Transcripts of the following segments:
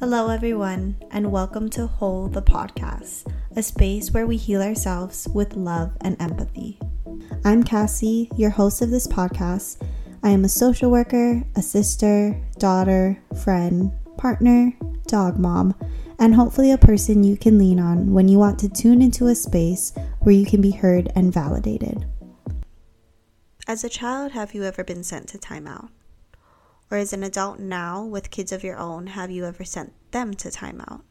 Hello, everyone, and welcome to Whole the Podcast, a space where we heal ourselves with love and empathy. I'm Cassie, your host of this podcast. I am a social worker, a sister, daughter, friend, partner, dog mom, and hopefully a person you can lean on when you want to tune into a space where you can be heard and validated. As a child, have you ever been sent to timeout? Or as an adult now with kids of your own, have you ever sent them to timeout?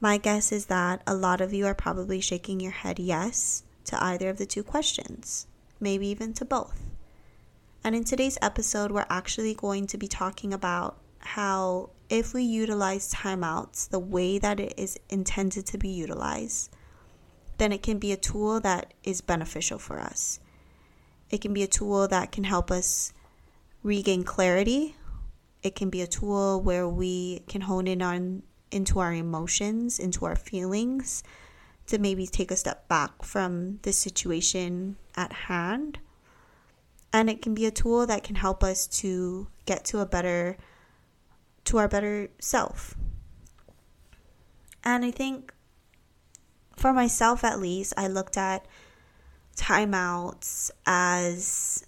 My guess is that a lot of you are probably shaking your head yes to either of the two questions, maybe even to both. And in today's episode, we're actually going to be talking about how if we utilize timeouts the way that it is intended to be utilized, then it can be a tool that is beneficial for us. It can be a tool that can help us regain clarity. It can be a tool where we can hone in on into our emotions, into our feelings, to maybe take a step back from the situation at hand. And it can be a tool that can help us to get to a better to our better self. And I think for myself at least, I looked at timeouts as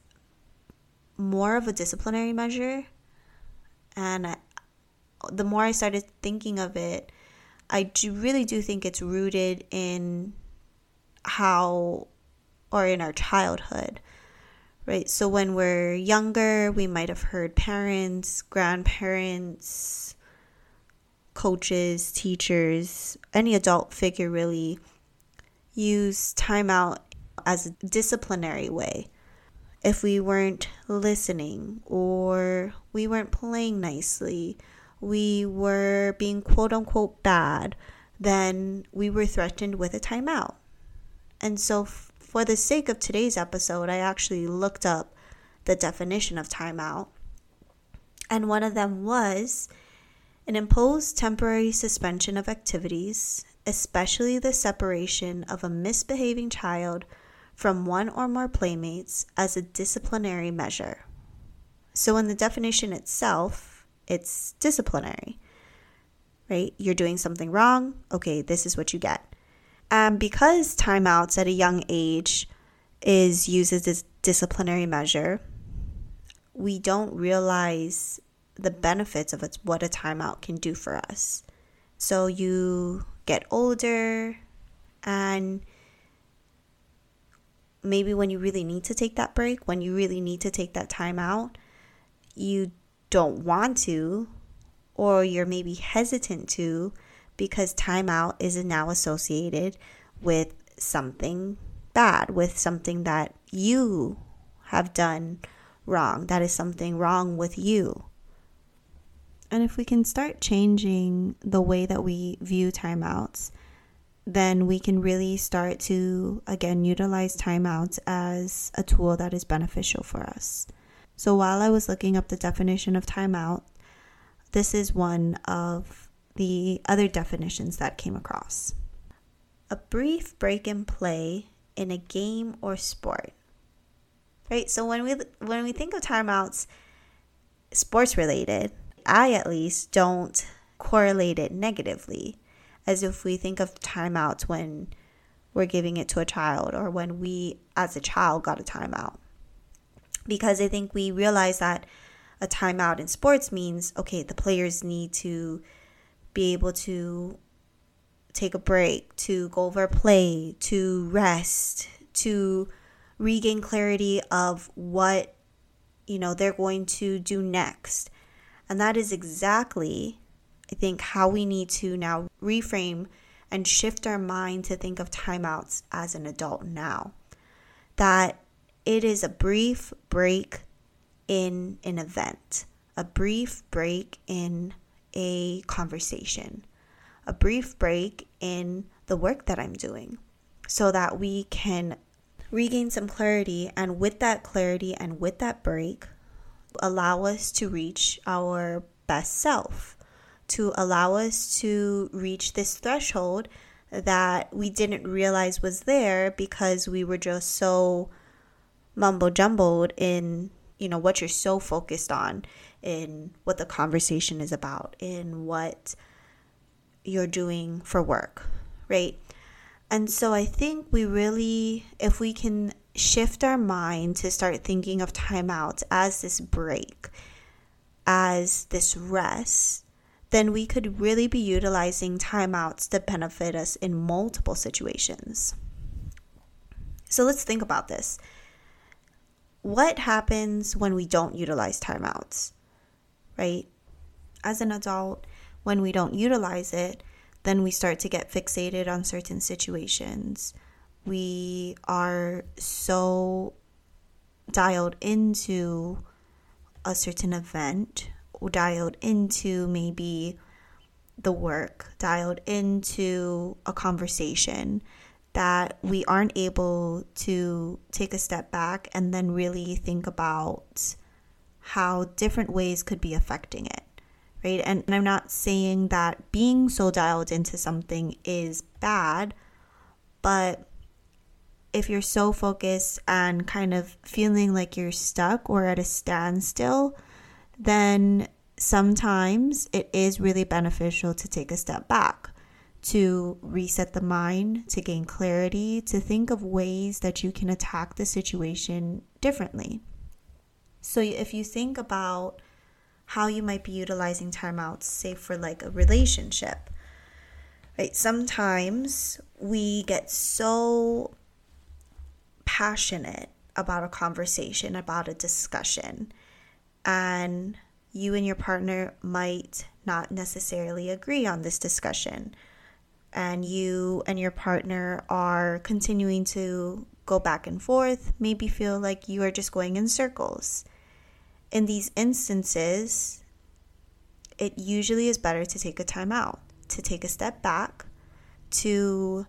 more of a disciplinary measure. And I, the more I started thinking of it, I do really do think it's rooted in how or in our childhood. Right? So when we're younger, we might have heard parents, grandparents, coaches, teachers, any adult figure really use timeout as a disciplinary way if we weren't listening or we weren't playing nicely, we were being quote unquote bad, then we were threatened with a timeout. And so, f- for the sake of today's episode, I actually looked up the definition of timeout. And one of them was an imposed temporary suspension of activities, especially the separation of a misbehaving child from one or more playmates as a disciplinary measure. So, in the definition itself, it's disciplinary, right? You're doing something wrong. Okay, this is what you get. And because timeouts at a young age is used as a disciplinary measure, we don't realize the benefits of what a timeout can do for us. So you get older and maybe when you really need to take that break, when you really need to take that time out, you don't want to, or you're maybe hesitant to because timeout is now associated with something bad, with something that you have done wrong. That is something wrong with you. And if we can start changing the way that we view timeouts, then we can really start to, again, utilize timeouts as a tool that is beneficial for us. So while I was looking up the definition of timeout, this is one of the other definitions that came across. A brief break in play in a game or sport. Right? So when we when we think of timeouts sports related, I at least don't correlate it negatively as if we think of timeouts when we're giving it to a child or when we as a child got a timeout. Because I think we realize that a timeout in sports means okay, the players need to be able to take a break, to go over play, to rest, to regain clarity of what you know they're going to do next. And that is exactly I think how we need to now reframe and shift our mind to think of timeouts as an adult now. That it is a brief break in an event, a brief break in a conversation, a brief break in the work that I'm doing, so that we can regain some clarity. And with that clarity and with that break, allow us to reach our best self to allow us to reach this threshold that we didn't realize was there because we were just so mumbo jumbled in you know what you're so focused on in what the conversation is about, in what you're doing for work, right? And so I think we really, if we can shift our mind to start thinking of timeouts as this break, as this rest, then we could really be utilizing timeouts to benefit us in multiple situations. So let's think about this. What happens when we don't utilize timeouts? Right? As an adult, when we don't utilize it, then we start to get fixated on certain situations. We are so dialed into a certain event, dialed into maybe the work, dialed into a conversation that we aren't able to take a step back and then really think about how different ways could be affecting it right? And, and I'm not saying that being so dialed into something is bad, but if you're so focused and kind of feeling like you're stuck or at a standstill, then sometimes it is really beneficial to take a step back, to reset the mind, to gain clarity, to think of ways that you can attack the situation differently. So if you think about how you might be utilizing timeouts, say for like a relationship. Right? Sometimes we get so passionate about a conversation, about a discussion, and you and your partner might not necessarily agree on this discussion. And you and your partner are continuing to go back and forth, maybe feel like you are just going in circles in these instances, it usually is better to take a time out, to take a step back, to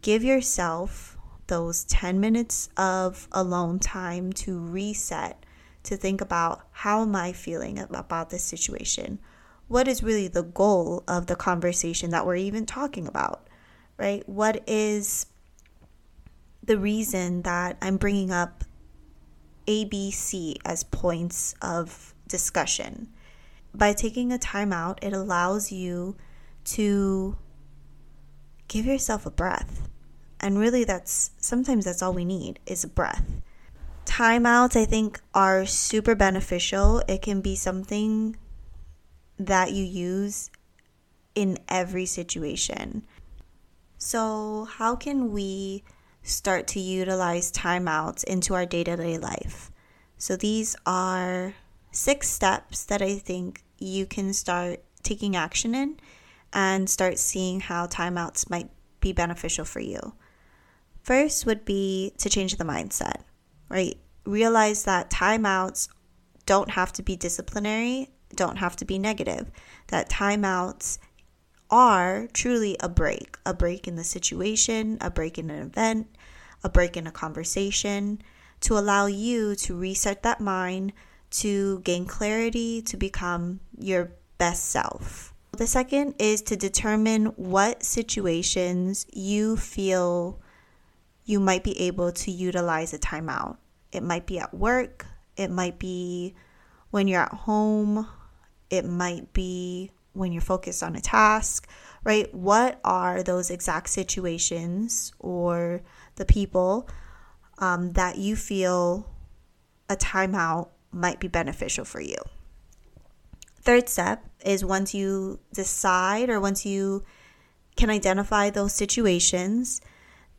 give yourself those 10 minutes of alone time to reset, to think about how am I feeling about this situation? What is really the goal of the conversation that we're even talking about, right? What is the reason that I'm bringing up ABC as points of discussion. By taking a time out, it allows you to give yourself a breath. And really that's sometimes that's all we need is a breath. Timeouts I think are super beneficial. It can be something that you use in every situation. So, how can we start to utilize timeouts into our day to day life. So, these are six steps that I think you can start taking action in and start seeing how timeouts might be beneficial for you. First would be to change the mindset, right? Realize that timeouts don't have to be disciplinary, don't have to be negative. That timeouts are truly a break a break in the situation, a break in an event, a break in a conversation to allow you to reset that mind, to gain clarity, to become your best self. The second is to determine what situations you feel you might be able to utilize a timeout. It might be at work, it might be when you're at home, it might be when you're focused on a task, right? What are those exact situations or the people um, that you feel a timeout might be beneficial for you? Third step is once you decide or once you can identify those situations,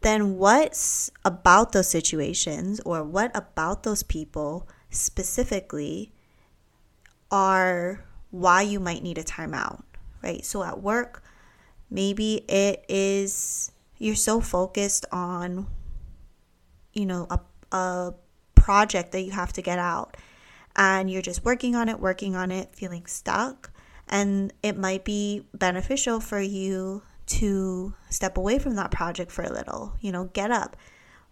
then what's about those situations or what about those people specifically are why you might need a timeout, right? So at work, maybe it is you're so focused on, you know, a, a project that you have to get out and you're just working on it, working on it, feeling stuck. And it might be beneficial for you to step away from that project for a little, you know, get up,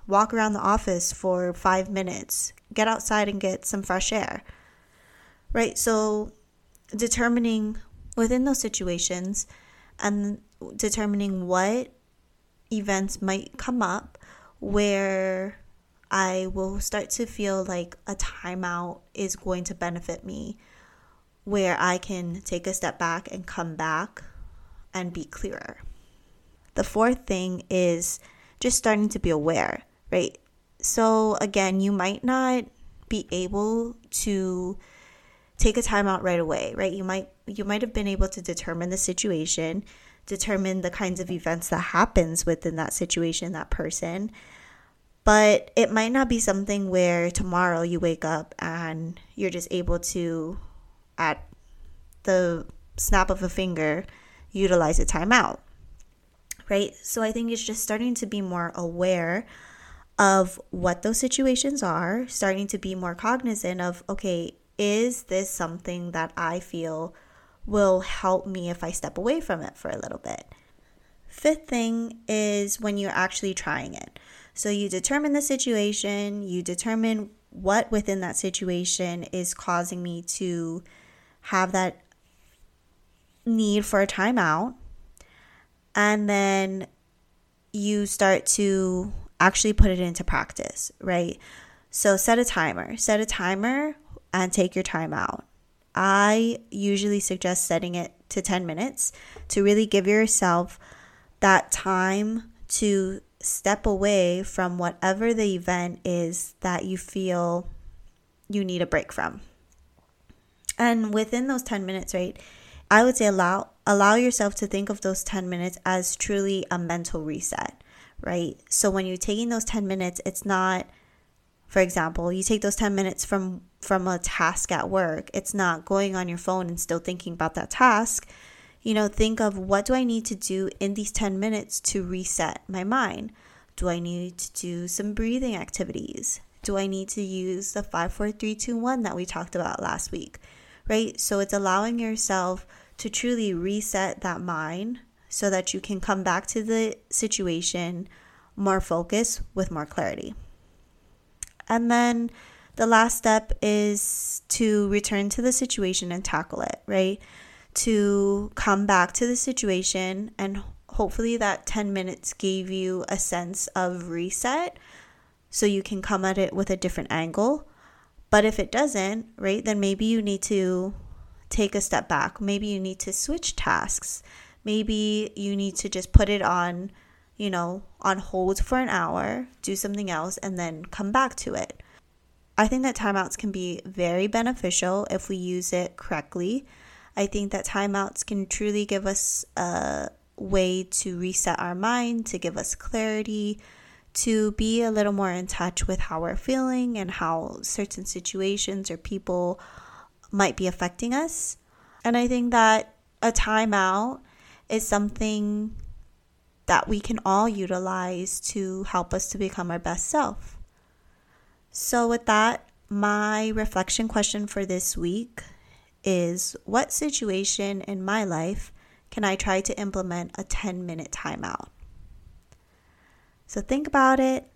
walk around the office for five minutes, get outside and get some fresh air, right? So determining within those situations and determining what events might come up where I will start to feel like a timeout is going to benefit me where I can take a step back and come back and be clearer. The fourth thing is just starting to be aware, right? So, again, you might not be able to take a time out right away, right? You might you might have been able to determine the situation, determine the kinds of events that happens within that situation, that person. But it might not be something where tomorrow you wake up and you're just able to at the snap of a finger utilize a timeout. Right? So I think it's just starting to be more aware of what those situations are, starting to be more cognizant of okay, is this something that I feel will help me if I step away from it for a little bit? Fifth thing is when you're actually trying it. So you determine the situation, you determine what within that situation is causing me to have that need for a timeout. And then you start to actually put it into practice, right? So set a timer, set a timer and take your time out. I usually suggest setting it to 10 minutes to really give yourself that time to step away from whatever the event is that you feel you need a break from. And within those 10 minutes, right, I would say allow allow yourself to think of those 10 minutes as truly a mental reset, right? So when you're taking those 10 minutes, it's not for example, you take those 10 minutes from from a task at work. It's not going on your phone and still thinking about that task. You know, think of what do I need to do in these 10 minutes to reset my mind? Do I need to do some breathing activities? Do I need to use the 54321 that we talked about last week? Right? So it's allowing yourself to truly reset that mind so that you can come back to the situation more focused with more clarity. And then the last step is to return to the situation and tackle it, right? To come back to the situation and hopefully that 10 minutes gave you a sense of reset so you can come at it with a different angle. But if it doesn't, right, then maybe you need to take a step back. Maybe you need to switch tasks. Maybe you need to just put it on you know, on hold for an hour, do something else, and then come back to it. I think that timeouts can be very beneficial if we use it correctly. I think that timeouts can truly give us a way to reset our mind, to give us clarity, to be a little more in touch with how we're feeling and how certain situations or people might be affecting us. And I think that a timeout is something that we can all utilize to help us to become our best self. So, with that, my reflection question for this week is What situation in my life can I try to implement a 10 minute timeout? So, think about it,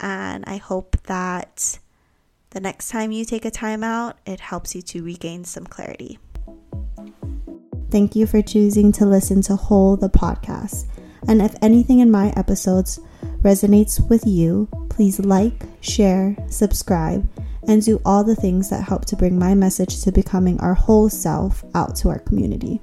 and I hope that the next time you take a timeout, it helps you to regain some clarity. Thank you for choosing to listen to Whole the podcast. And if anything in my episodes resonates with you, please like, share, subscribe, and do all the things that help to bring my message to becoming our whole self out to our community.